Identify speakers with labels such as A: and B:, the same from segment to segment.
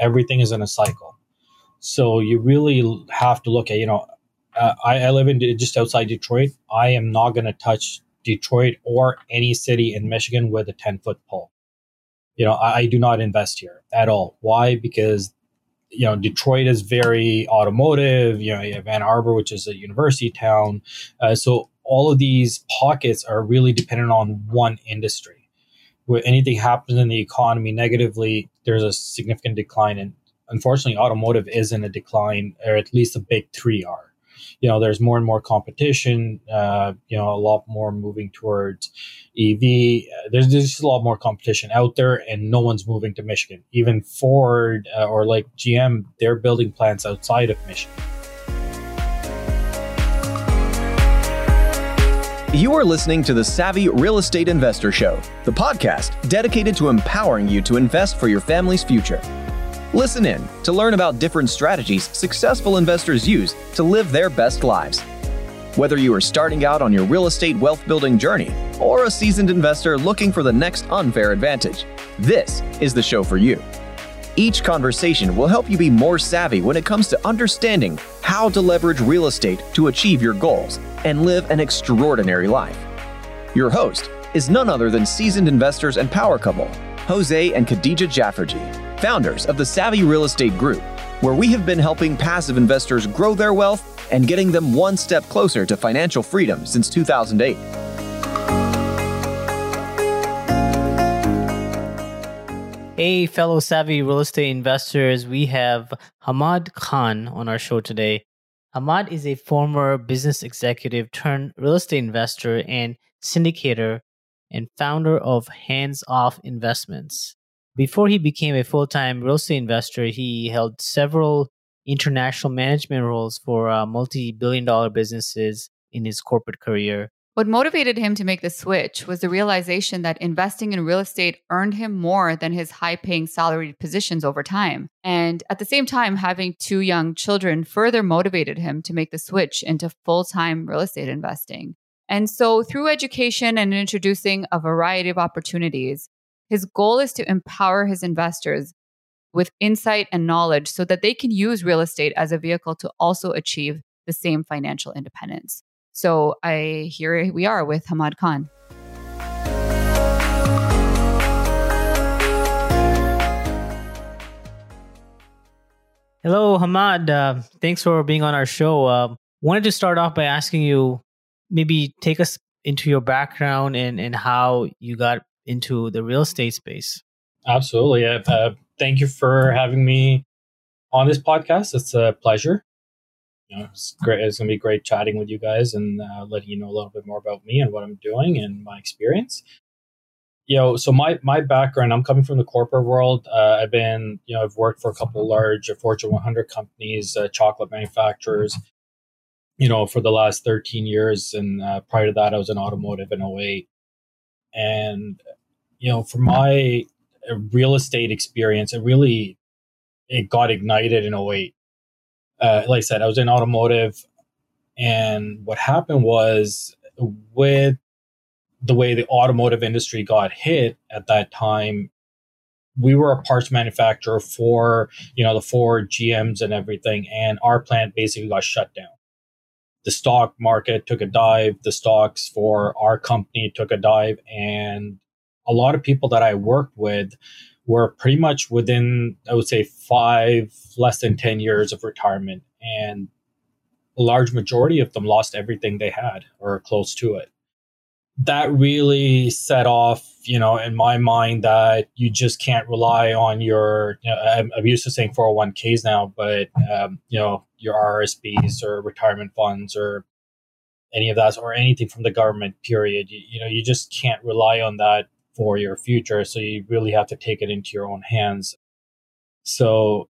A: everything is in a cycle. So you really have to look at, you know, uh, I, I live in just outside Detroit. I am not going to touch Detroit or any city in Michigan with a 10 foot pole. You know, I, I do not invest here at all. Why? Because you know Detroit is very automotive. You know, you have Ann Arbor, which is a university town. Uh, so all of these pockets are really dependent on one industry. Where anything happens in the economy negatively, there's a significant decline. And unfortunately, automotive is in a decline, or at least the big three are. You know there's more and more competition uh, you know a lot more moving towards ev there's, there's just a lot more competition out there and no one's moving to michigan. Even ford uh, or like gm they're building plants outside of michigan
B: You are listening to the Savvy Real Estate Investor Show, the podcast dedicated to empowering you to invest for your family's future. Listen in to learn about different strategies successful investors use to live their best lives. Whether you are starting out on your real estate wealth building journey or a seasoned investor looking for the next unfair advantage, this is the show for you. Each conversation will help you be more savvy when it comes to understanding how to leverage real estate to achieve your goals and live an extraordinary life. Your host is none other than seasoned investors and power couple, Jose and Khadija Jafferji founders of the Savvy Real Estate Group, where we have been helping passive investors grow their wealth and getting them one step closer to financial freedom since 2008.
C: Hey, fellow savvy real estate investors, we have Hammad Khan on our show today. Hammad is a former business executive turned real estate investor and syndicator and founder of Hands Off Investments. Before he became a full time real estate investor, he held several international management roles for uh, multi billion dollar businesses in his corporate career.
D: What motivated him to make the switch was the realization that investing in real estate earned him more than his high paying salaried positions over time. And at the same time, having two young children further motivated him to make the switch into full time real estate investing. And so, through education and introducing a variety of opportunities, his goal is to empower his investors with insight and knowledge so that they can use real estate as a vehicle to also achieve the same financial independence. So I here we are with Hammad Khan.
C: Hello, Hammad. Uh, thanks for being on our show. Uh, wanted to start off by asking you maybe take us into your background and, and how you got into the real estate space.
A: Absolutely. Uh, thank you for having me on this podcast. It's a pleasure. Know, it's great. It's to be great chatting with you guys and uh, letting you know a little bit more about me and what I'm doing and my experience. You know, so my my background, I'm coming from the corporate world. Uh, I've been, you know, I've worked for a couple large Fortune 100 companies, uh, chocolate manufacturers. You know, for the last 13 years, and uh, prior to that, I was in automotive in 08. And you know, for my uh, real estate experience, it really it got ignited in a way. Uh, like I said, I was in automotive, and what happened was with the way the automotive industry got hit at that time, we were a parts manufacturer for you know the Ford, GMs, and everything, and our plant basically got shut down. The stock market took a dive. The stocks for our company took a dive, and a lot of people that I worked with were pretty much within, I would say, five, less than 10 years of retirement. And a large majority of them lost everything they had or close to it. That really set off, you know, in my mind that you just can't rely on your, you know, I'm, used to saying 401ks now, but, um, you know, your RSPs or retirement funds or any of that or anything from the government period. You, you know, you just can't rely on that for your future. So you really have to take it into your own hands. So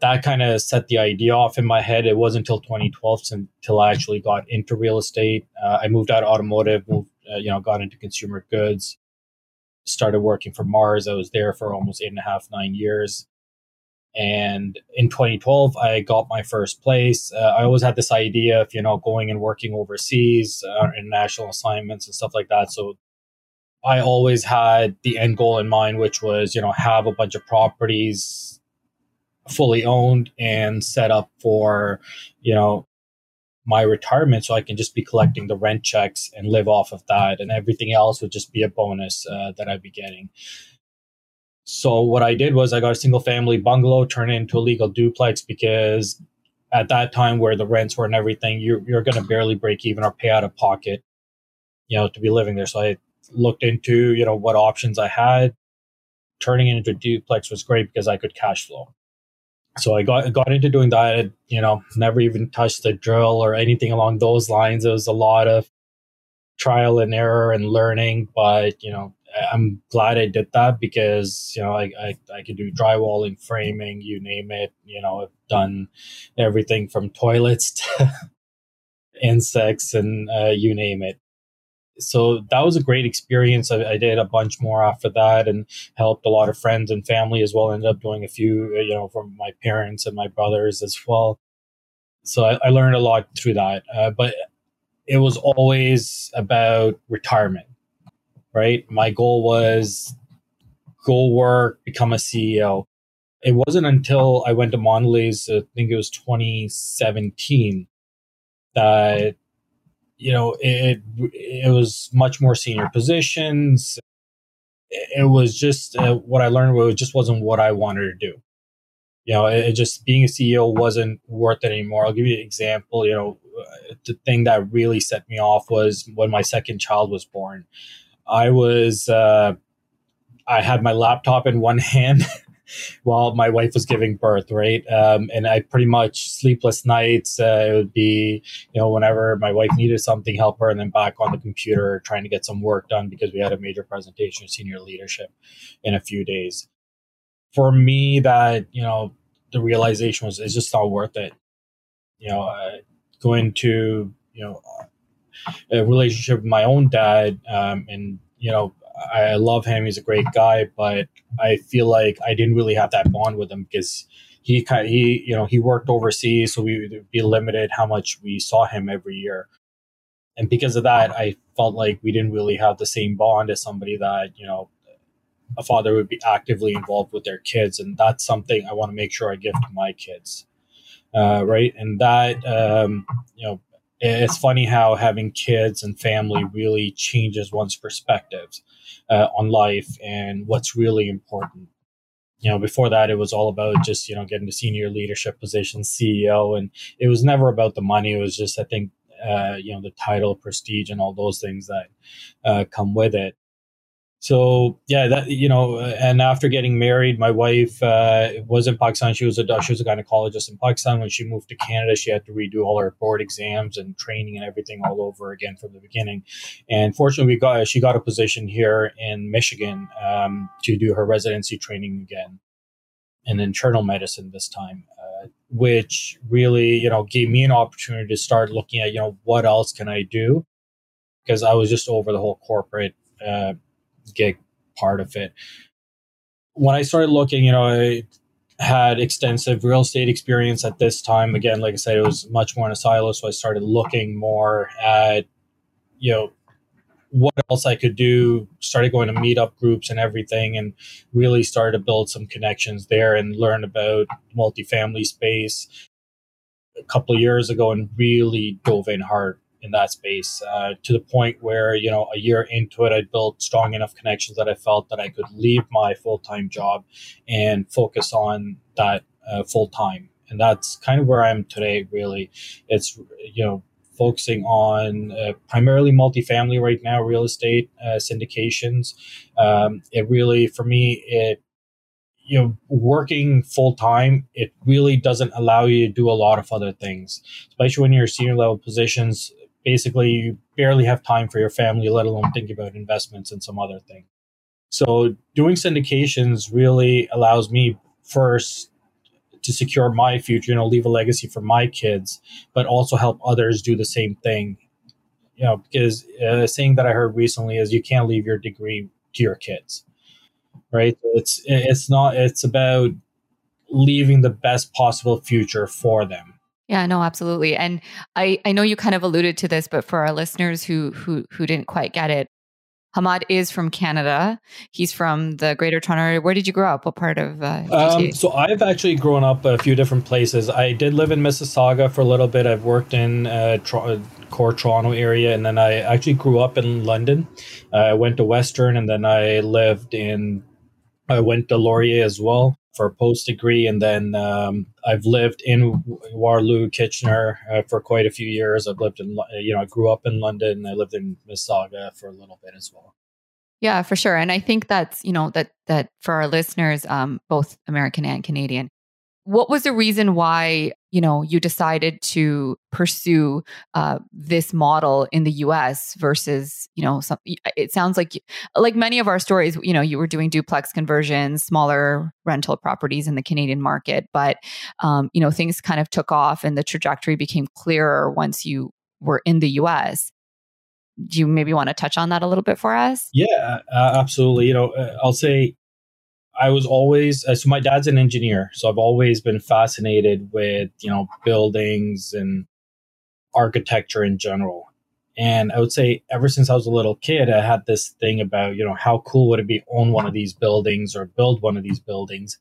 A: that kind of set the idea off in my head. It wasn't until 2012 until I actually got into real estate. Uh, I moved out of automotive, moved, uh, you know, got into consumer goods, started working for Mars. I was there for almost eight and a half, nine years. And in 2012, I got my first place. Uh, I always had this idea of, you know, going and working overseas, uh, international assignments and stuff like that. So I always had the end goal in mind, which was, you know, have a bunch of properties fully owned and set up for, you know, my retirement so I can just be collecting the rent checks and live off of that. And everything else would just be a bonus uh, that I'd be getting. So what I did was I got a single family bungalow, turned into a legal duplex because at that time where the rents were and everything, you're, you're going to barely break even or pay out of pocket, you know, to be living there. So I looked into, you know, what options I had. Turning it into a duplex was great because I could cash flow so I got got into doing that. You know, never even touched the drill or anything along those lines. It was a lot of trial and error and learning. But you know, I'm glad I did that because you know I I, I could do drywalling, framing, you name it. You know, I've done everything from toilets to insects and uh, you name it so that was a great experience. I, I, did a bunch more after that and helped a lot of friends and family as well. Ended up doing a few, uh, you know, from my parents and my brothers as well. So I, I learned a lot through that. Uh, but it was always about retirement, right? My goal was go work, become a CEO. It wasn't until I went to Mondelez, I think it was 2017, that you know, it it was much more senior positions. It was just uh, what I learned. Was, just wasn't what I wanted to do. You know, it, it just being a CEO wasn't worth it anymore. I'll give you an example. You know, the thing that really set me off was when my second child was born. I was uh, I had my laptop in one hand while my wife was giving birth, right? Um, and I pretty much sleepless nights. Uh, it would be, you know, whenever my wife needed something, help her, and then back on the computer trying to get some work done because we had a major presentation of senior leadership in a few days. For me, that you know, the realization was it's just not worth it. You know, uh, going to you know a relationship with my own dad um, and you know I love him. He's a great guy, but I feel like I didn't really have that bond with him because he he you know he worked overseas, so we would be limited how much we saw him every year, and because of that, I felt like we didn't really have the same bond as somebody that you know a father would be actively involved with their kids, and that's something I want to make sure I give to my kids, uh, right? And that um, you know it's funny how having kids and family really changes one's perspectives uh, on life and what's really important. You know, before that, it was all about just, you know, getting to senior leadership positions, CEO, and it was never about the money. It was just, I think, uh, you know, the title, prestige, and all those things that uh, come with it so yeah that you know and after getting married my wife uh, was in pakistan. She was a she was a gynecologist in pakistan. When she moved to canada she had to redo all her board exams and training and everything all over again from the beginning. And fortunately we got she got a position here in michigan um, to do her residency training again in internal medicine this time uh, which really you know gave me an opportunity to start looking at you know what else can i do? Because i was just over the whole corporate uh, gig part of it. When I started looking, you know, I had extensive real estate experience at this time. Again, like I said, it was much more in a silo. So I started looking more at, you know, what else I could do, started going to meetup groups and everything, and really started to build some connections there and learn about multifamily space a couple of years ago and really dove in hard in that space uh, to the point where you know a year into it i built strong enough connections that i felt that i could leave my full-time job and focus on that uh, full-time. And that's kind of where i am today really. It's you know focusing on uh, primarily multifamily right now real estate uh, syndications. Um, it really for me it you know working full time it really doesn't allow you to do a lot of other things especially when you're senior level positions basically you barely have time for your family, let alone think about investments and some other thing. So doing syndications really allows me first to secure my future, you know, leave a legacy for my kids, but also help others do the same thing. You know, because uh, a saying that I heard recently is you can't leave your degree to your kids, right? It's it's not it's about leaving the best possible future for them
D: yeah, no, absolutely. And I, I know you kind of alluded to this, but for our listeners who who who didn't quite get it, Hammad is from Canada. He's from the Greater Toronto area. Where did you grow up? What part of uh,
A: um, so I've actually grown up a few different places. I did live in Mississauga for a little bit. I've worked in uh, Tr- core Toronto area, and then I actually grew up in London. Uh, I went to Western, and then I lived in. I went to Laurier as well for post degree, and then um, I've lived in Waterloo, Kitchener uh, for quite a few years. I've lived in, you know, I grew up in London. I lived in Mississauga for a little bit as well.
D: Yeah, for sure. And I think that's, you know, that that for our listeners, um, both American and Canadian, what was the reason why you know you decided to pursue uh, this model in the us versus you know some, it sounds like like many of our stories you know you were doing duplex conversions smaller rental properties in the canadian market but um, you know things kind of took off and the trajectory became clearer once you were in the us do you maybe want to touch on that a little bit for us?
A: Yeah uh, absolutely you know uh, i'll say I was always uh, so my dad's an engineer, so I've always been fascinated with you know buildings and architecture in general. And I would say ever since I was a little kid, I had this thing about you know how cool would it be own one of these buildings or build one of these buildings.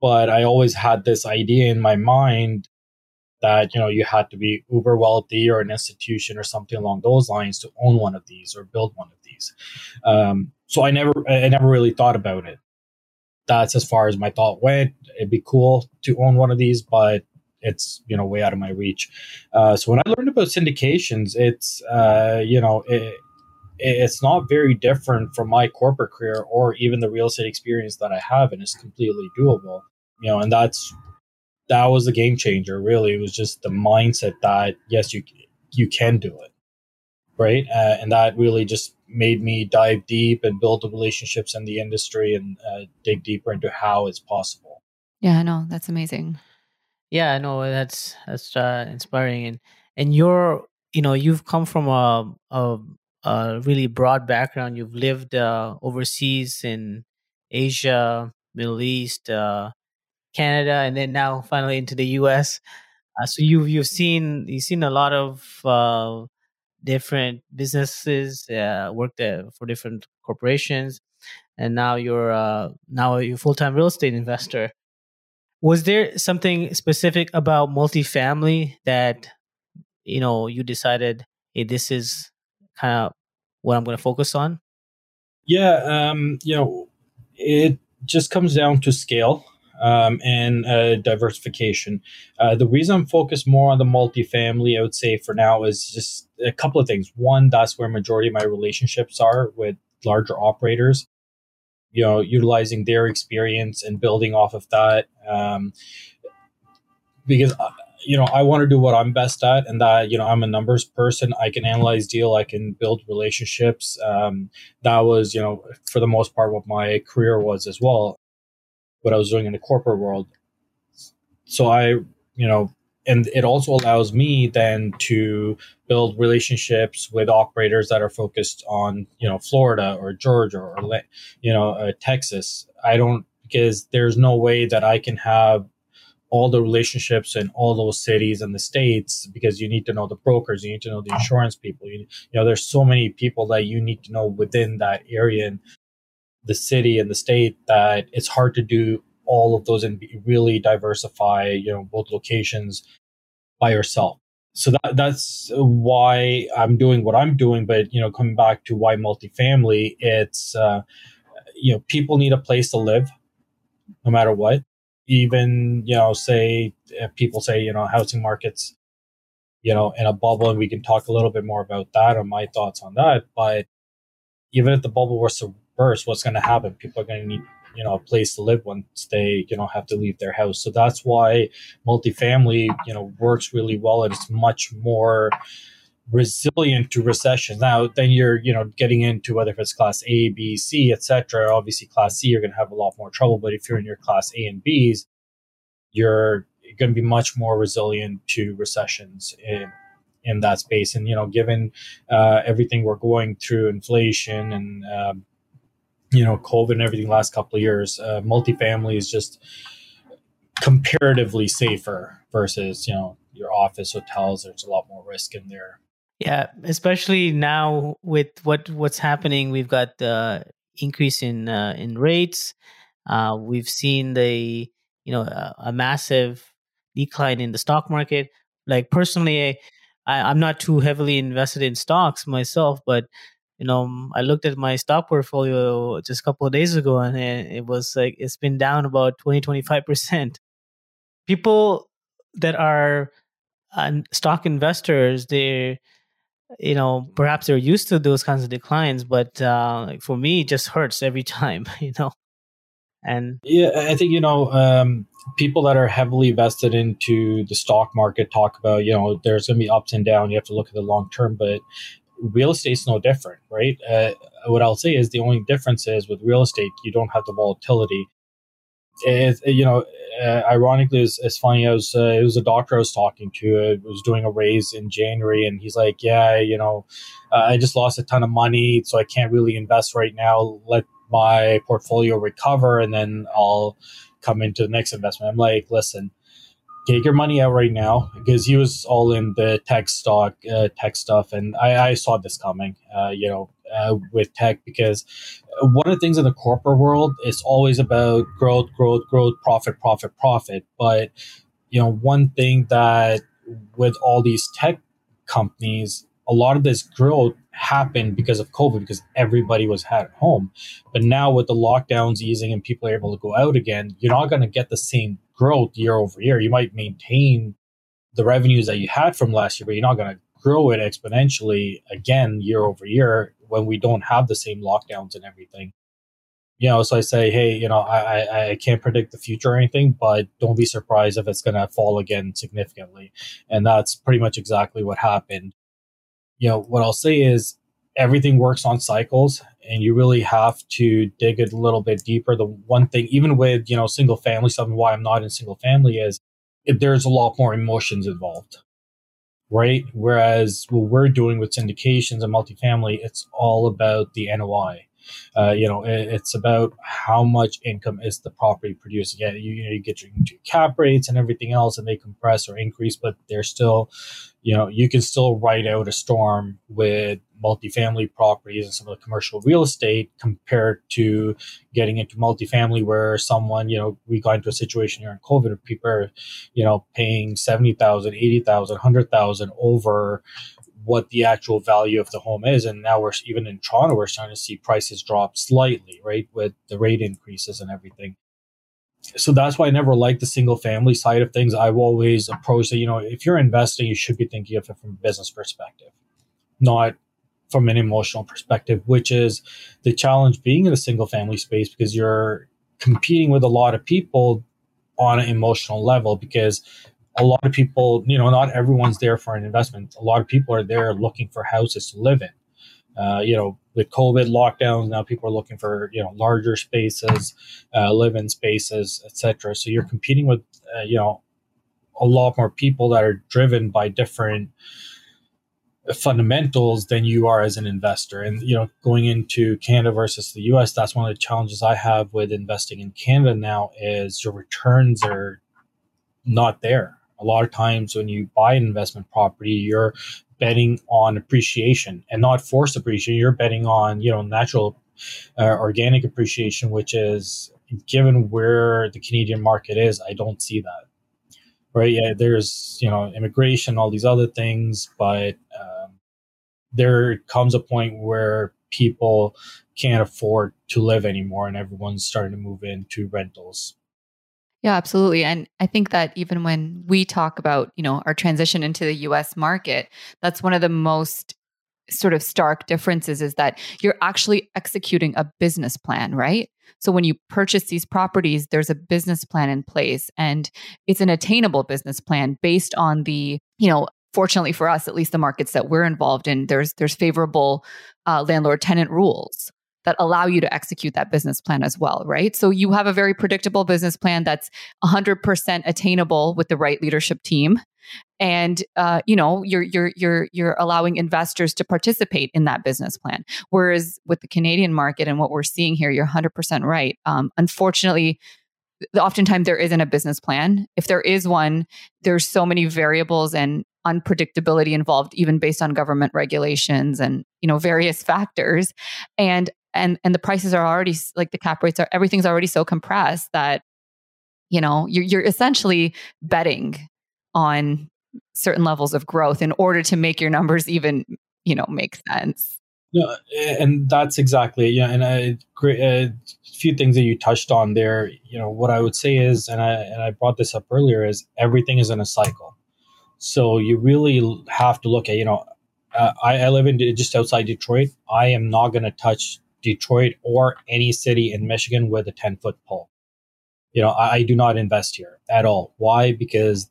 A: But I always had this idea in my mind that you know you had to be uber wealthy or an institution or something along those lines to own one of these or build one of these. Um, so I never I never really thought about it that's as far as my thought went. It'd be cool to own one of these, but it's you know way out of my reach. Uh, so when I learned about syndications, it's uh, you know it, it's not very different from my corporate career or even the real estate experience that I have, and it's completely doable. You know, and that's that was the game changer. Really, it was just the mindset that yes, you you can do it, right? Uh, and that really just made me dive deep and build the relationships in the industry and uh, dig deeper into how it's possible.
D: Yeah, I know that's amazing.
C: Yeah, I know that's that's uh, inspiring, and and you're you know you've come from a a, a really broad background. You've lived uh, overseas in Asia, Middle East, uh, Canada, and then now finally into the U.S. Uh, so you've you've seen you've seen a lot of uh, different businesses, uh, worked for different corporations, and now you're uh, now you're full time real estate investor. Was there something specific about multifamily that you know you decided, hey, this is kind of what I'm going to focus on?
A: Yeah, um, you know, it just comes down to scale um, and uh, diversification. Uh, the reason I'm focused more on the multifamily, I would say for now, is just a couple of things. One, that's where majority of my relationships are with larger operators. You know, utilizing their experience and building off of that. Um, because uh, you know, I want to do what I'm best at, and that you know, I'm a numbers person. I can analyze deal. I can build relationships. Um, that was, you know, for the most part, what my career was as well what I was doing in the corporate world. So I, you know, and it also allows me then to build relationships with operators that are focused on, you know, Florida or Georgia or, you know, uh, Texas. I don't, because there's no way that I can have all the relationships in all those cities and the states because you need to know the brokers, you need to know the insurance people. You, you know, there's so many people that you need to know within that area. And the city and the state that it's hard to do all of those and really diversify, you know, both locations by yourself. So that that's why I'm doing what I'm doing. But you know, coming back to why multifamily, it's uh, you know people need a place to live, no matter what. Even you know, say people say you know housing markets, you know, in a bubble, and we can talk a little bit more about that or my thoughts on that. But even if the bubble was to burst, what's going to happen? People are going to need you know a place to live once they you know have to leave their house. So that's why multifamily you know works really well and it's much more resilient to recession. Now, then you're you know getting into whether it's class A, B, C, etc. Obviously, class C you're going to have a lot more trouble, but if you're in your class A and Bs, you're going to be much more resilient to recessions in in that space. And you know, given uh, everything we're going through, inflation and um, you know COVID and everything last couple of years, uh, multifamily is just comparatively safer versus you know your office hotels. There's a lot more risk in there.
C: Yeah, especially now with what what's happening, we've got the increase in uh, in rates. Uh, we've seen the you know a, a, massive decline in the stock market. Like personally, I, I'm not too heavily invested in stocks myself, but you know I looked at my stock portfolio just a couple of days ago, and it, was like it's been down about 20 25 percent. People that are uh, stock investors, they're you know perhaps they're used to those kinds of declines but uh for me it just hurts every time you know and
A: yeah i think you know um people that are heavily vested into the stock market talk about you know there's going to be ups and downs you have to look at the long term but real estate's no different right uh, what i'll say is the only difference is with real estate you don't have the volatility it, you know uh, ironically, it's, funny. I was uh, it was a doctor I was talking to. I was doing a raise in January, and he's like, "Yeah, you know, uh, I just lost a ton of money, so I can't really invest right now. Let my portfolio recover, and then I'll come into the next investment." I'm like, "Listen." Take your money out right now because he was all in the tech stock, uh, tech stuff, and I, I saw this coming. Uh, you know, uh, with tech because one of the things in the corporate world is always about growth, growth, growth, profit, profit, profit. But you know, one thing that with all these tech companies, a lot of this growth happened because of COVID, because everybody was at home. But now with the lockdowns easing and people are able to go out again, you're not going to get the same growth year over year. You might maintain the revenues that you had from last year, but you're not going to grow it exponentially again year over year when we don't have the same lockdowns and everything. You know, so I say, hey, you know, I, I, I can't predict the future or anything, but don't be surprised if it's going to fall again significantly. And that's pretty much exactly what happened. You know, what I'll say is everything works on cycles and you really have to dig a little bit deeper. The one thing, even with, you know, single family and why I'm not in single family is there's a lot more emotions involved right? Whereas what we're doing with syndications and multifamily, it's all about the NOI. Uh, you know, it, it's about how much income is the property producing. Yeah, you, you, know, you get your, your cap rates and everything else, and they compress or increase, but they're still, you know, you can still ride out a storm with multifamily properties and some of the commercial real estate compared to getting into multifamily where someone, you know, we got into a situation here in COVID where people are, you know, paying 70,000, 80,000, 100,000 over what the actual value of the home is. And now we're even in Toronto, we're starting to see prices drop slightly, right? With the rate increases and everything. So that's why I never liked the single family side of things. I've always approached it, you know, if you're investing, you should be thinking of it from a business perspective, not from an emotional perspective, which is the challenge being in a single family space because you're competing with a lot of people on an emotional level because a lot of people, you know, not everyone's there for an investment. A lot of people are there looking for houses to live in. Uh, you know, with COVID lockdowns, now people are looking for you know larger spaces, uh, live-in spaces, etc. So you're competing with uh, you know a lot more people that are driven by different fundamentals than you are as an investor. And you know, going into Canada versus the US, that's one of the challenges I have with investing in Canada now is your returns are not there. A lot of times when you buy an investment property, you're betting on appreciation and not forced appreciation. You're betting on, you know, natural uh, organic appreciation, which is given where the Canadian market is, I don't see that right? Yeah, there's you know immigration, all these other things, but um, there comes a point where people can't afford to live anymore, and everyone's starting to move into rentals.
D: Yeah, absolutely. And I think that even when we talk about, you know, our transition into the US market, that's one of the most sort of stark differences is that you're actually executing a business plan, right? So when you purchase these properties, there's a business plan in place and it's an attainable business plan based on the, you know, fortunately for us, at least the markets that we're involved in, there's there's favorable uh, landlord tenant rules that allow you to execute that business plan as well, right? So you have a very predictable business plan that's 100% attainable with the right leadership team and uh, you know you're you're you're you're allowing investors to participate in that business plan. Whereas with the canadian market and what we're seeing here you're 100% right. Um, unfortunately oftentimes there isn't a business plan. If there is one there's so many variables and unpredictability involved even based on government regulations and you know various factors. And and and the prices are already like the cap rates are everything's already so compressed that you know you're, you're essentially betting on certain levels of growth in order to make your numbers even you know make sense
A: yeah, and that's exactly yeah, and a a few things that you touched on there. You know, what I would say is, and I and I brought this up earlier, is everything is in a cycle. So you really have to look at, you know, uh, I, I live in just outside Detroit. I am not going to touch Detroit or any city in Michigan with a ten foot pole. You know, I, I do not invest here at all. Why? Because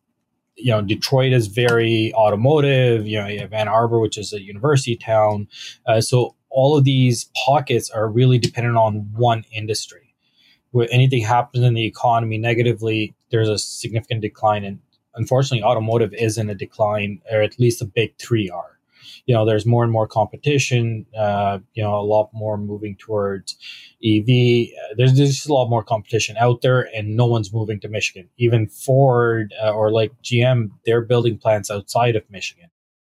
A: you know, Detroit is very automotive. You know, you have Ann Arbor, which is a university town. Uh, so all of these pockets are really dependent on one industry. Where anything happens in the economy negatively, there's a significant decline. And unfortunately, automotive is in a decline, or at least the big three are you know there's more and more competition uh, you know a lot more moving towards ev there's, there's just a lot more competition out there and no one's moving to michigan. Even ford uh, or like gm they're building plants outside of michigan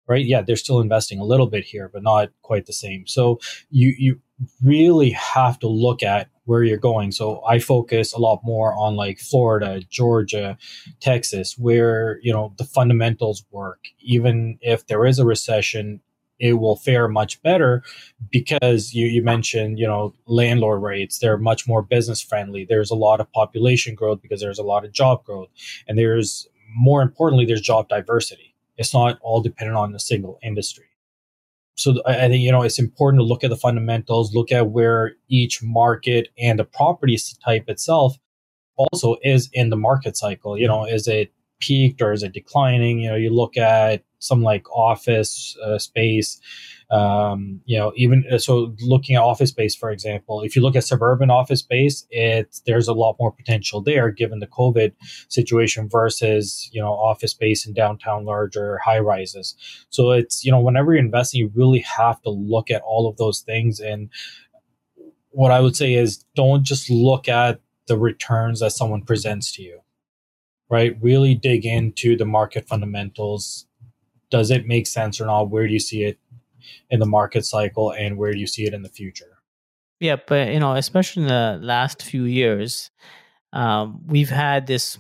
A: right? Yeah they're still investing a little bit here but not quite the same. So you you really have to look at where you're going. So I focus a lot more on like Florida, Georgia, Texas, where, you know, the fundamentals work. Even if there is a recession, it will fare much better because you, you mentioned, you know, landlord rates, they're much more business friendly. There's a lot of population growth because there's a lot of job growth. And there's more importantly, there's job diversity. It's not all dependent on a single industry so I think you know it's important to look at the fundamentals, look at where each market and the property type itself also is in the market cycle. You know, is it peaked or is it declining? You know, you look at some like office uh, space um, you know, even uh, so, looking at office space, for example, if you look at suburban office space, it there's a lot more potential there given the COVID situation versus you know office space in downtown larger high rises. So it's you know whenever you're investing, you really have to look at all of those things. And what I would say is don't just look at the returns that someone presents to you, right? Really dig into the market fundamentals. Does it make sense or not? Where do you see it? In the market cycle and where do you see it in the future?
C: Yeah, but you know, especially in the last few years, um, we've had this,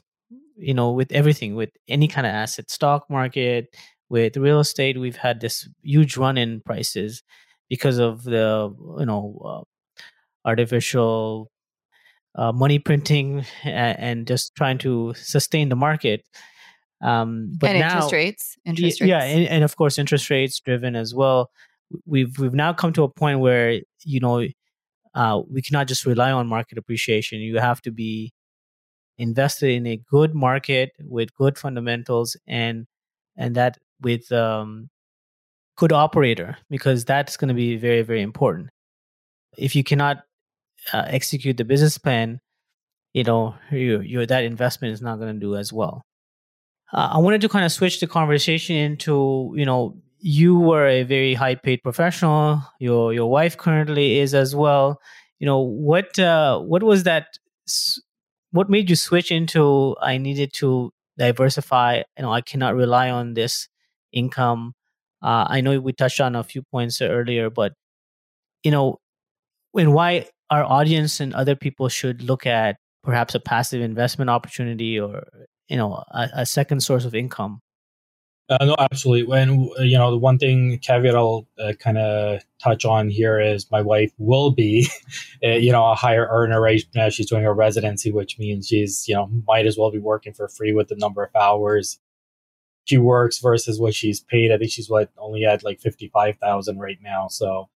C: you know, with everything, with any kind of asset, stock market, with real estate, we've had this huge run in prices because of the, you know, uh, artificial uh, money printing and, and, just trying to sustain the market.
D: Um, but and now, interest rates, interest
C: rates, yeah, and, and, of course interest rates driven as well. We've we've now come to a point where you know uh, we cannot just rely on market appreciation. You have to be invested in a good market with good fundamentals and and that with um, good operator because that's going to be very very important. If you cannot uh, execute the business plan, you know you, you that investment is not going to do as well uh, I wanted to kind of switch the conversation into, you know, you were a very high paid professional. Your your wife currently is as well. You know, what uh, what was that? What made you switch into? I needed to diversify. You know, I cannot rely on this income. Uh, I know we touched on a few points earlier, but you know, and why our audience and other people should look at perhaps a passive investment opportunity or you know a, a second source of income
A: uh, no, absolutely. When you know the one thing caveat I'll uh, kind of touch on here is my wife will be, uh, you know, a higher earner right now. She's doing her residency, which means she's you know might as well be working for free with the number of hours she works versus what she's paid. I think she's what only at like fifty five thousand right now. So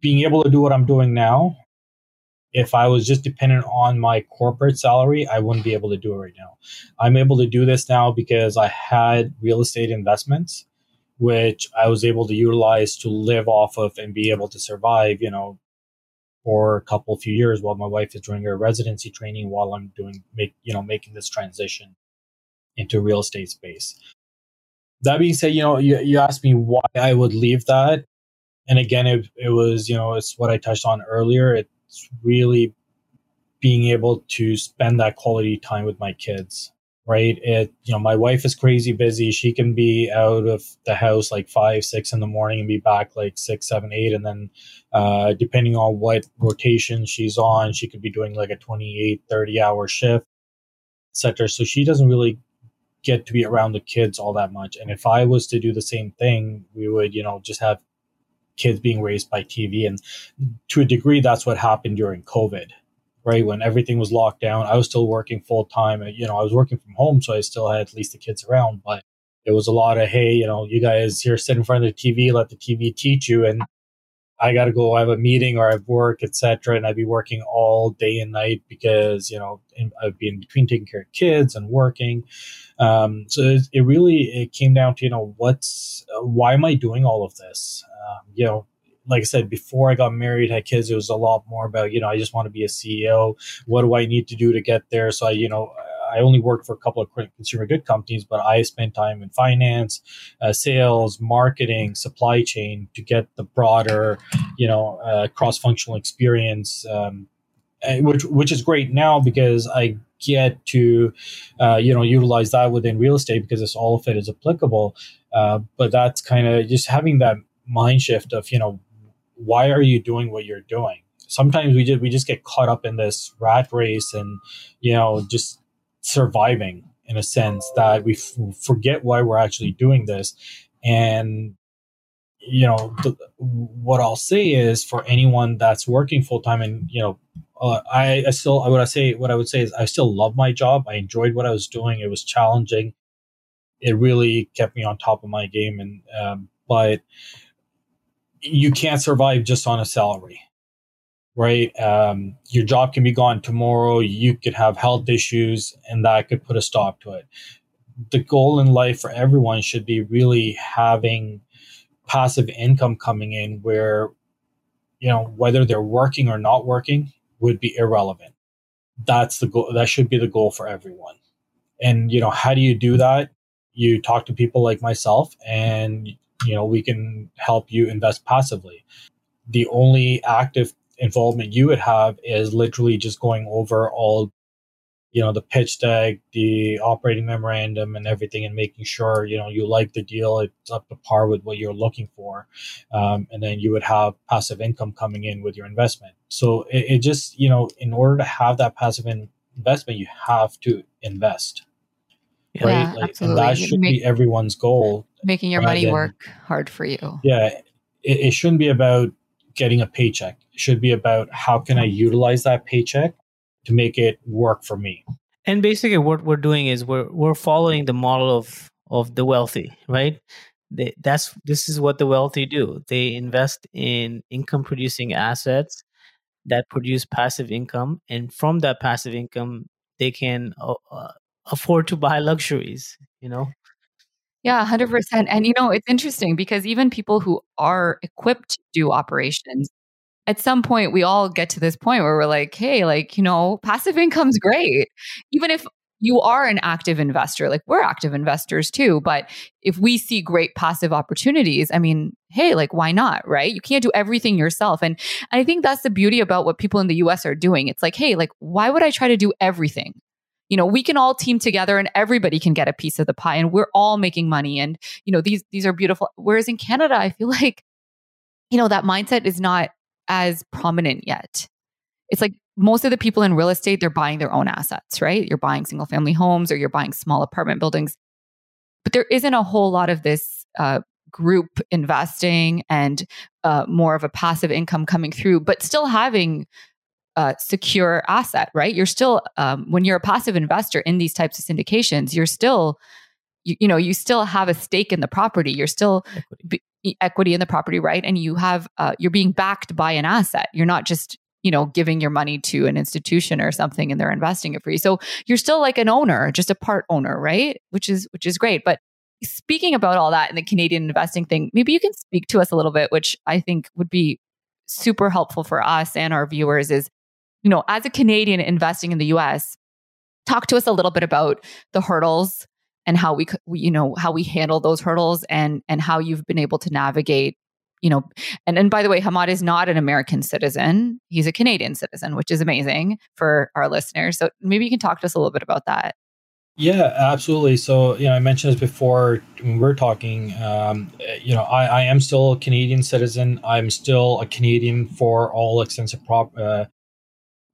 A: being able to do what I'm doing now if I was just dependent on my corporate salary, I wouldn't be able to do it right now. I'm able to do this now because I had real estate investments, which I was able to utilize to live off of and be able to survive, you know, for a couple few years while my wife is doing her residency training while I'm doing make you know making this transition into real estate space. That being said, you know, you, you asked me why I would leave that. And again, it, it was, you know, it's what I touched on earlier. It it's really being able to spend that quality time with my kids. right? It, you know, my wife is crazy busy. She can be out of the house like five, six in the morning and be back like six, seven, eight. And then, uh, depending on what rotation she's on, she could be doing like a 28, 30 hour shift, etc. So she doesn't really get to be around the kids all that much. And if I was to do the same thing, we would, you know, just have kids being raised by TV. And to a degree, that's what happened during COVID right when everything was locked down i was still working full time uh, you know i was working from home so i still had at least the kids around but it was a lot of hey you know you guys here sit in front of the tv let the tv teach you and i got to go I have a meeting or i have work etc and i'd be working all day and night because you know i'd be in between taking care of kids and working um, so it, it, really it came down to you know what's uh, why am i doing all of this um, you know like I said, before I got married, had kids, it was a lot more about, you know, I just want to be a CEO. What do I need to do to get there? So I, you know, I only worked for a couple of consumer good companies, but I spent time in finance, uh, sales, marketing, supply chain to get the broader, you know, uh, cross functional experience, um, which which is great now because I get to, uh, you know, utilize that within real estate because it's all of it is applicable. Uh, but that's kind of just having that mind shift of you know why are you doing what you're doing? Sometimes we just we just get caught up in this rat race and you know just surviving in a sense that we f- forget why we're actually doing this. And you know the, what i'll say is for anyone that's working full-time and you know uh, I, I still what i say what i would say is i still love my job. I enjoyed what i was doing. It was challenging. It really kept me on top of my game and um, but you can't survive just on a salary right? Um, your job can be gone tomorrow. You could have health issues and that could put a stop to it. The goal in life for everyone should be really having passive income coming in where you know whether they're working or not working would be irrelevant. That's the goal that should be the goal for everyone. And you know how do you do that? You talk to people like myself and you know we can help you invest passively. The only active involvement you would have is literally just going over all you know the pitch deck the operating memorandum and everything and making sure you know you like the deal it's up to par with what you're looking for um, and then you would have passive income coming in with your investment so it, it just you know in order to have that passive in investment you have to invest
D: yeah, right like,
A: absolutely. and that should Make, be everyone's goal
D: making your money than, work hard for you.
A: Yeah, it, it shouldn't be about getting a paycheck. It should be about how can I utilize that paycheck to make it work for me.
C: And basically, what we're doing is we're we're following the model of of the wealthy, right? They, that's this is what the wealthy do. They invest in income producing assets that produce passive income, and from that passive income, they can uh, uh afford to buy luxuries. You know,
D: yeah, 100%. And you know, it's interesting because even people who are equipped to do operations, at some point we all get to this point where we're like, hey, like, you know, passive income's great. Even if you are an active investor, like we're active investors too. But if we see great passive opportunities, I mean, hey, like, why not? Right? You can't do everything yourself. And I think that's the beauty about what people in the US are doing. It's like, hey, like, why would I try to do everything? you know we can all team together and everybody can get a piece of the pie and we're all making money and you know these these are beautiful whereas in canada i feel like you know that mindset is not as prominent yet it's like most of the people in real estate they're buying their own assets right you're buying single family homes or you're buying small apartment buildings but there isn't a whole lot of this uh, group investing and uh, more of a passive income coming through but still having uh, secure asset, right? You're still, um, when you're a passive investor in these types of syndications, you're still, you, you know, you still have a stake in the property. You're still equity, in the property, right? And you have, uh, you're being backed by an asset. You're not just, you know, giving your money to an institution or something and they're investing it for you. So you're still like an owner, just a part owner, right? Which is, which is great. But speaking about all that and the Canadian investing thing, maybe you can speak to us a little bit, which I think would be super helpful for us and our viewers is you know, as a Canadian investing in the US, talk to us a little bit about the hurdles and how we, you know, how we handle those hurdles and and how you've been able to navigate you know and and by the way Hammad is not an American citizen he's a Canadian citizen which is amazing for our listeners so maybe you can talk to us a little bit about that
A: Yeah, absolutely. So, you know, I mentioned this before when we are talking. Um, you know, I, I am still a Canadian citizen. I'm still a Canadian for all extensive prop. Uh,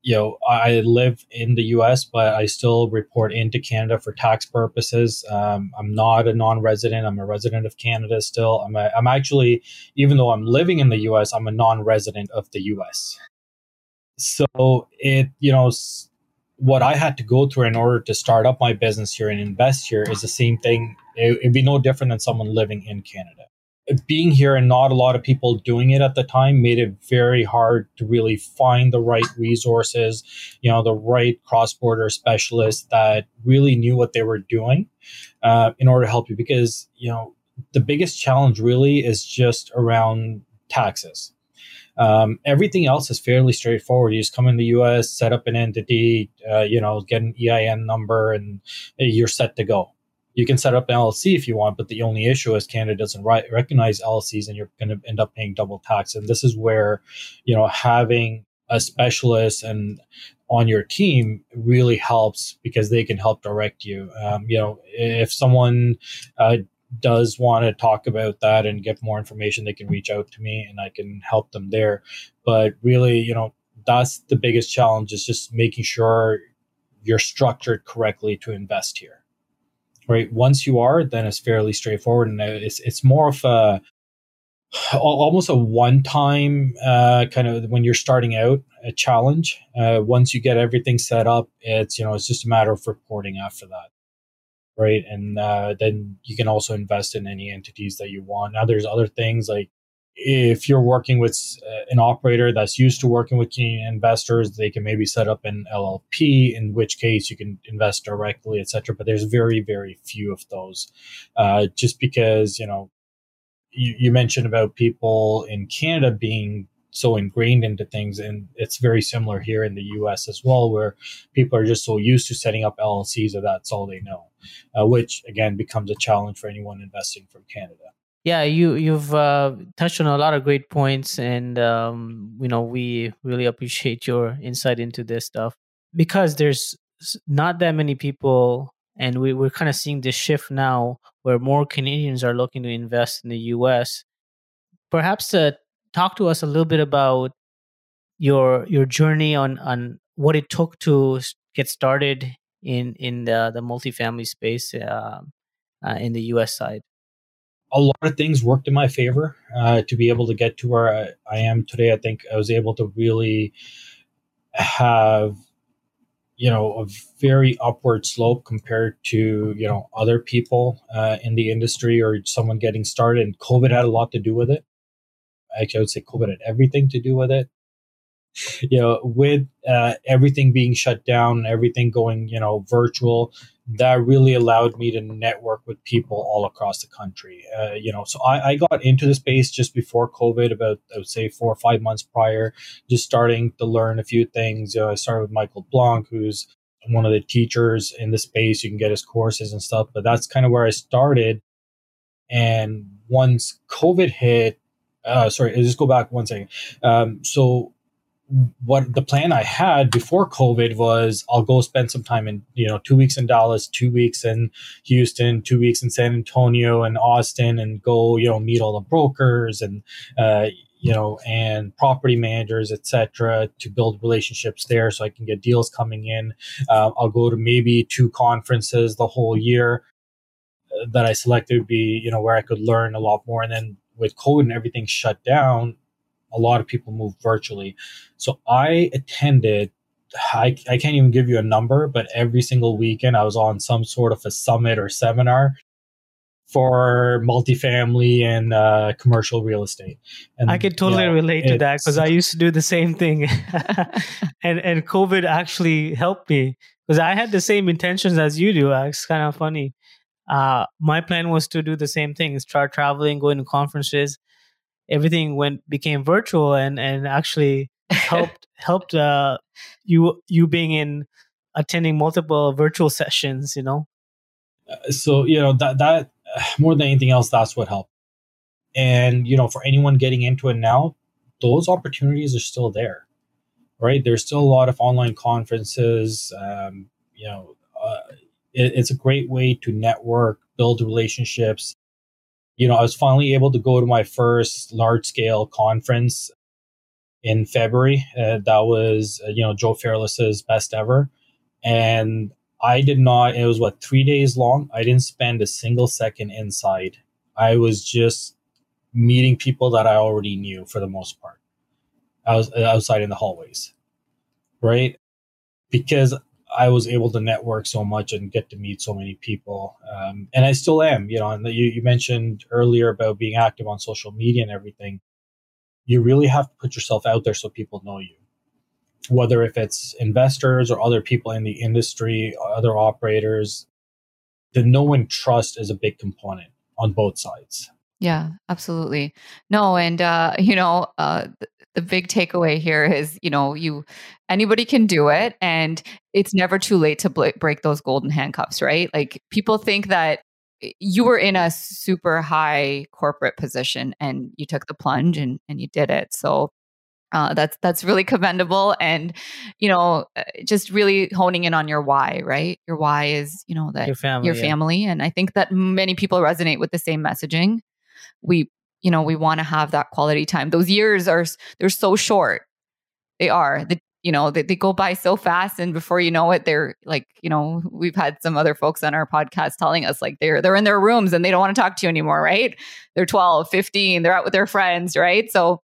A: you know, I live in the U.S., but I still report into Canada for tax purposes. Um, I'm not a non-resident. I'm a resident of Canada still. I'm a, I'm actually, even though I'm living in the U.S., I'm a non-resident of the U.S. So it, you know what I had to go through in order to start up my business here and invest here is the same thing. It, it'd be no different than someone living in Canada. Being here and not a lot of people doing it at the time made it very hard to really find the right resources, you know, the right cross border specialists that really knew what they were doing uh, in order to help you. Because, you know, the biggest challenge really is just around taxes um, everything else is fairly straightforward. You just come in the U.S., set up an entity, uh, you know, get an EIN number, and you're set to go. You can set up an LLC if you want, but the only issue is Canada doesn't ri- recognize LLCs, and you're going to end up paying double tax. And this is where, you know, having a specialist and on your team really helps because they can help direct you. Um, you know, if someone uh, does want to talk about that and get more information, they can reach out to me and I can help them there. But really, you know, that's the biggest challenge is just making sure you're structured correctly to invest here. Right. Once you are, then it's fairly straightforward. And it's, it's more of a, almost a one-time uh, kind of when you're starting out a challenge. Uh, once you get everything set up, it's you know it's just a matter of reporting after that right? And uh, then you can also invest in any entities that you want. Now, there's other things like if you're working with uh, an operator that's used to working with Canadian investors, they can maybe set up an LLP, in which case you can invest directly, etc. But there's very, very few of those, uh, just because you know you, you mentioned about people in Canada being so ingrained into things and it's very similar here in the US as well where people are just so used to setting up LLCs that that's all they know uh, which again becomes a challenge for anyone investing from Canada
C: yeah you you've uh, touched on a lot of great points and um, you know we really appreciate your insight into this stuff because there's not that many people and we, we're kind of seeing this shift now where more Canadians are looking to invest in the US perhaps uh, talk to us a little bit about your your journey on on what it took to get started in in the the multifamily space uh, uh, in the U.S. side.
A: A lot of things worked in my favor uh, to be able to get to where I, I am today. I think I was able to really have you know a very upward slope compared to you know other people uh, in the industry or someone getting started and covid had a lot to do with it actually, I would say COVID had everything to do with it. You know, with uh, everything being shut down, everything going, you know, virtual, that really allowed me to network with people all across the country. Uh, you know, so I, I, got into the space just before COVID, about I would say four or five months prior, just starting to learn a few things. You know, I started with Michael Blank, who's one of the teachers in the space. You can get his courses and stuff, but that's kind of where I started. And once COVID hit, uh, sorry, I'll just go back one second. Um, so what the plan I had before COVID was I'll go spend some time in, you know, two weeks in Dallas, two weeks in Houston, two weeks in San Antonio and Austin and go, you know, meet all the brokers and, uh, you know, and property managers, etc., to build relationships there, so I can get deals coming in. Uh, I'll go to maybe two conferences the whole year uh, that I selected would be, you know, where I could learn a lot more, and then with COVID and everything shut down, a lot of people move virtually. So I attended, I, I can't even give you a number, but every single weekend I was on some sort of a summit or seminar for multifamily and uh, commercial real estate. And
C: I could totally you know, relate to that because I used to do the same thing, and and COVID actually helped me because I had the same intentions as you do. It's kind of funny uh, my plan was to do the same thing start traveling going to conferences everything went became virtual and and actually helped helped uh, you you being in attending multiple virtual sessions you know
A: uh, so you know that that more than anything else that's what helped and you know for anyone getting into it now those opportunities are still there right there's still a lot of online conferences um, you know uh, it, it's a great way to network, build relationships. You know, I was finally able to go to my first large scale conference in February. Uh, that was, uh, you know, Joe Fairless's best ever. And I did not, it was what, three days long? I didn't spend a single second inside. I was just meeting people that I already knew for the most part. I was outside in the hallways, right? Because I was able to network so much and get to meet so many people. Um, and I still am, you know, and you, you mentioned earlier about being active on social media and everything. You really have to put yourself out there so people know you whether if it's investors or other people in the industry, other operators, the know and trust is a big component on both sides.
D: Yeah, absolutely. No, and uh, you know, uh, the, the big takeaway here is, you know, you anybody can do it, and it's never too late to bl- break those golden handcuffs, right? Like people think that you were in a super high corporate position and you took the plunge and and you did it. So uh, that's that's really commendable and you know uh, just really honing in on your why right your why is you know that
C: your family,
D: your
C: yeah.
D: family and i think that many people resonate with the same messaging we you know we want to have that quality time. Those years are they're so short. They are. The you know they, they go by so fast and before you know it they're like you know we've had some other folks on our podcast telling us like they're they're in their rooms and they don't want to talk to you anymore right? They're 12 15 they're out with their friends right? So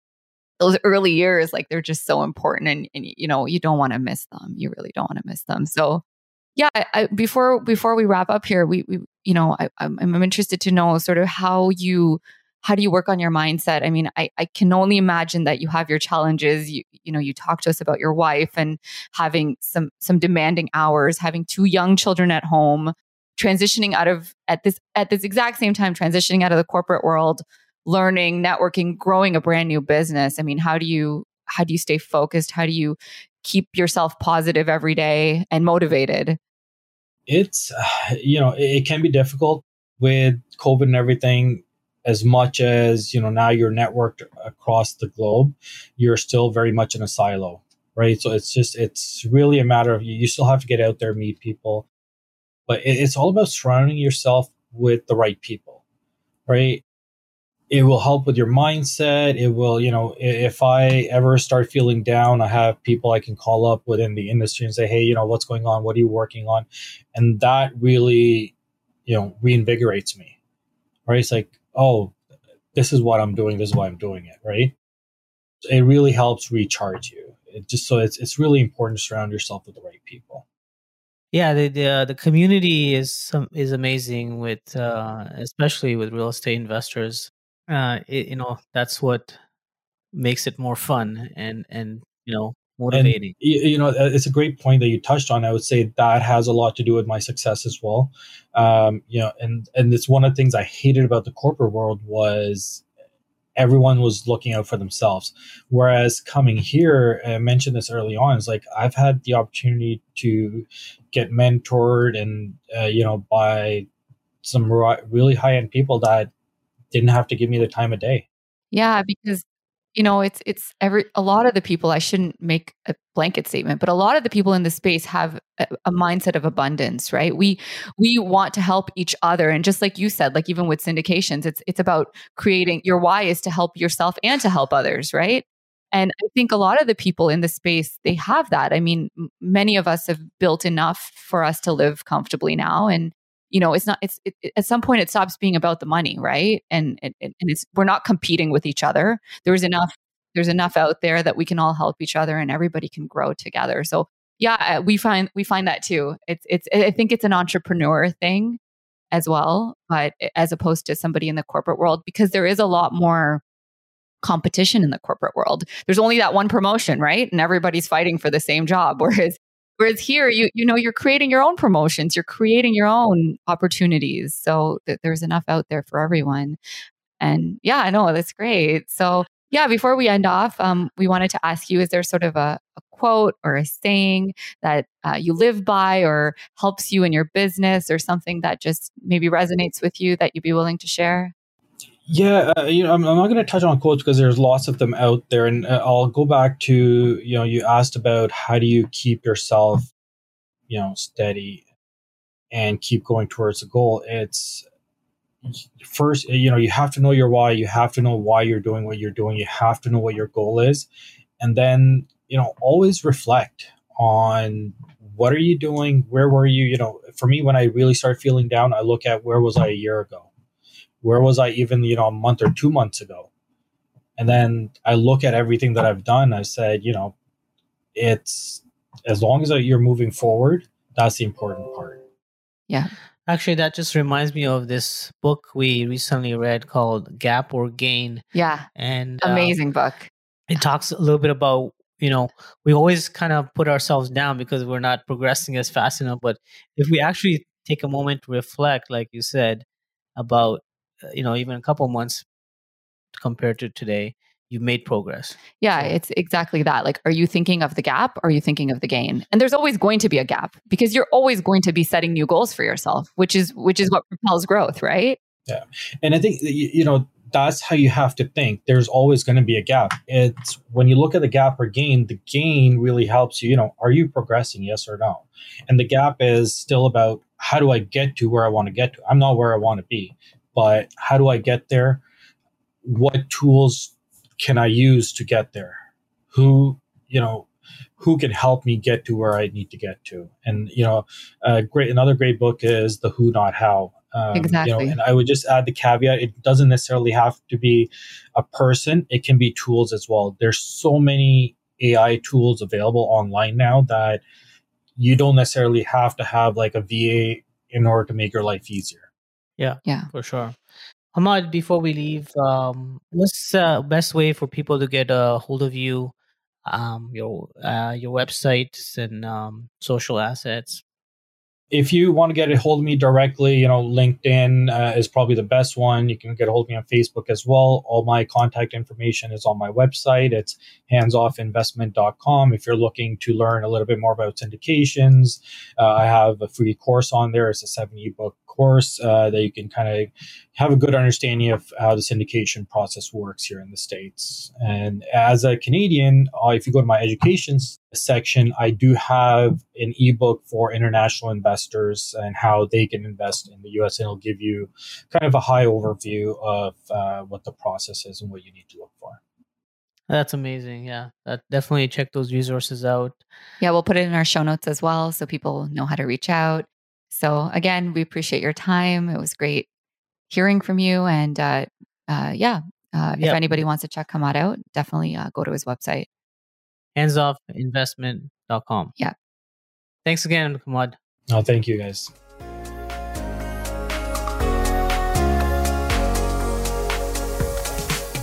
D: those early years like they're just so important and, and you know you don't want to miss them. You really don't want to miss them. So yeah I, before before we wrap up here we, we you know I, I'm, I'm interested to know sort of how you how do you work on your mindset i mean I, I can only imagine that you have your challenges you you know you talk to us about your wife and having some some demanding hours having two young children at home transitioning out of at this at this exact same time transitioning out of the corporate world learning, networking, growing a brand new business. I mean, how do you how do you stay focused? How do you keep yourself positive every day and motivated?
A: It's you know, it, can be difficult with COVID and everything as much as, you know, now you're networked across the globe, you're still very much in a silo, right? So it's just it's really a matter of you, you still have to get out there, meet people. But it, it's all about surrounding yourself with the right people, right? It will help with your mindset. It will, you know, if I ever start feeling down, I have people I can call up within the industry and say, hey, you know, what's going on? What are you working on? And that really, you know, reinvigorates me, right? It's like, oh, this is what I'm doing. This is why I'm doing it, right? It really helps recharge you. It just so it's it's really important to surround yourself with the right people.
C: Yeah, the the, uh, the community is some is amazing with uh, especially with real estate investors uh, it, you know that's what makes it more fun and and you know motivating.
A: And, you know, uh, it's a great point that you touched on. I would say that has a lot to do with my success as well. Um, you know, and and it's one of the things I hated about the corporate world was everyone was looking out for themselves. Whereas coming here, I mentioned this early on, is like I've had the opportunity to get mentored and uh, you know by some really high end people that didn't have to give me the time of day.
D: Yeah, because you know, it's it's every a lot of the people I shouldn't make a blanket statement, but a lot of the people in the space have a, a, mindset of abundance, right? We we want to help each other and just like you said, like even with syndications, it's it's about creating your why is to help yourself and to help others, right? And I think a lot of the people in the space, they have that. I mean, many of us have built enough for us to live comfortably now and you know it's not it's it, at some point it stops being about the money right? And, and and it's we're not competing with each other. There's enough there's enough out there that we can all help each other and everybody can grow together. So yeah uh, we find we find that too. It's it's i think it's an entrepreneur thing as well but as opposed to somebody in the corporate world because there is a lot more competition in the corporate world. There's only that one promotion right? And everybody's fighting for the same job whereas Whereas here, you you know, you're creating your own promotions, you're creating your own opportunities. So th- there's enough out there for everyone. And yeah, I know that's great. So yeah, before we end off, um, we wanted to ask you: Is there sort of a, a quote or a saying that uh, you live by, or helps you in your business, or something that just maybe resonates with you that you'd be willing to share?
A: Yeah, uh, you know, I'm, I'm not going to touch on quotes because there's lots of them out there, and uh, I'll go back to you know you asked about how do you keep yourself, you know, steady. and keep going towards the goal. It's first, you know, you have to know your why. You have to know why you're doing what you're doing. You have to know what your goal is. And then, you know, always reflect on what are you doing? Where were you? You know, for me, when I really start feeling down, I look at where was I a year ago? Where was I even, you know, a month or two months ago? And then I look at everything that I've done. I said, you know, it's as long as you're moving forward, that's the important part.
D: Yeah.
C: Actually, that just reminds me of this book we recently read called Gap or Gain.
D: Yeah.
C: And uh,
D: Amazing book.
C: it talks a little bit about, you know, we always kind of put ourselves down because we're not progressing as fast enough. But if we actually take a moment to reflect, like you said, about, Uh, you know, even a couple months compared to today, you've made progress.
D: Yeah, it's exactly that. Like, are you thinking of the gap or are you thinking of the gain? And there's always going to be a gap because you're always going to be setting new goals for yourself, which is which is what propels growth, right?
A: Yeah, and I think, you you know, that's how you have to think. There's always going to be a gap. It's when you look at the gap or gain, the gain really helps you, you know, are you progressing? Yes or no? And the gap is still about how do I get to where I want to get to? I'm not where I want to be, but how do I get there? What tools can I use to get there? Who, you know, who can help me get to where I need to get to? And, you know, a great, another great book is The Who, Not How. Um,
D: Exactly.
A: You know, and I would just add the caveat: it doesn't necessarily have to be a person; it can be tools as well. There's so many AI tools available online now that you don't necessarily have to have like a VA in order to make your life easier.
C: For sure. Hammad, before we leave, um, what's the best way for people to get a hold of you, um, your uh, your websites and um, social assets?
A: If you want to get a hold of me directly, you know, LinkedIn uh, is probably the best one. You can get a hold of me on Facebook as well. All my contact information is on my website. It's handsoffinvestment.com. If you're looking to learn a little bit more about syndications, uh, I have a free course on there. It's a seven ebook course uh, that you can kind of have a good understanding of how the syndication process works here in the States. And as a Canadian, uh, if you go to my education section, I do have an ebook for international investors and how they can invest in the US. And it'll give you kind of a high overview of uh, what the process is and what you need to look for.
C: That's amazing. Yeah, that definitely check those resources out.
D: Yeah, we'll put it in our show notes as well so people know how to reach out. So again, we appreciate your time. It was great hearing from you. And uh, uh, yeah, uh, if
C: Yep.
D: anybody wants to check Hammad out, definitely uh, go to his website.
C: Handsoffinvestment.com.
D: Yeah.
C: Thanks again, Hammad.
A: No, oh, thank you guys.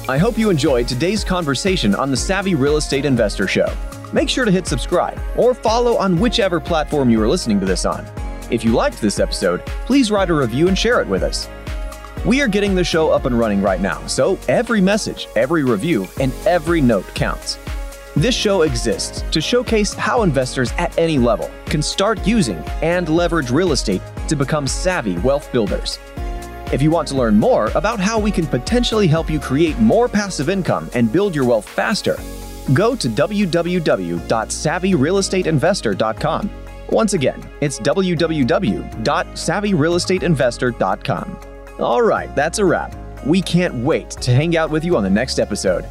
B: I hope you enjoyed today's conversation on the Savvy Real Estate Investor Show. Make sure to hit subscribe or follow on whichever platform you are listening to this on. If you liked this episode, please write a review and share it with us. We are getting the show up and running right now, so every message, every review, and every note counts. This show exists to showcase how investors at any level can start using and leverage real estate to become savvy wealth builders. If you want to learn more about how we can potentially help you create more passive income and build your wealth faster, go to www.savvyrealestateinvestor.com. Once again, it's www.savvyrealestateinvestor.com. All right, that's a wrap. We can't wait to hang out with you on the next episode.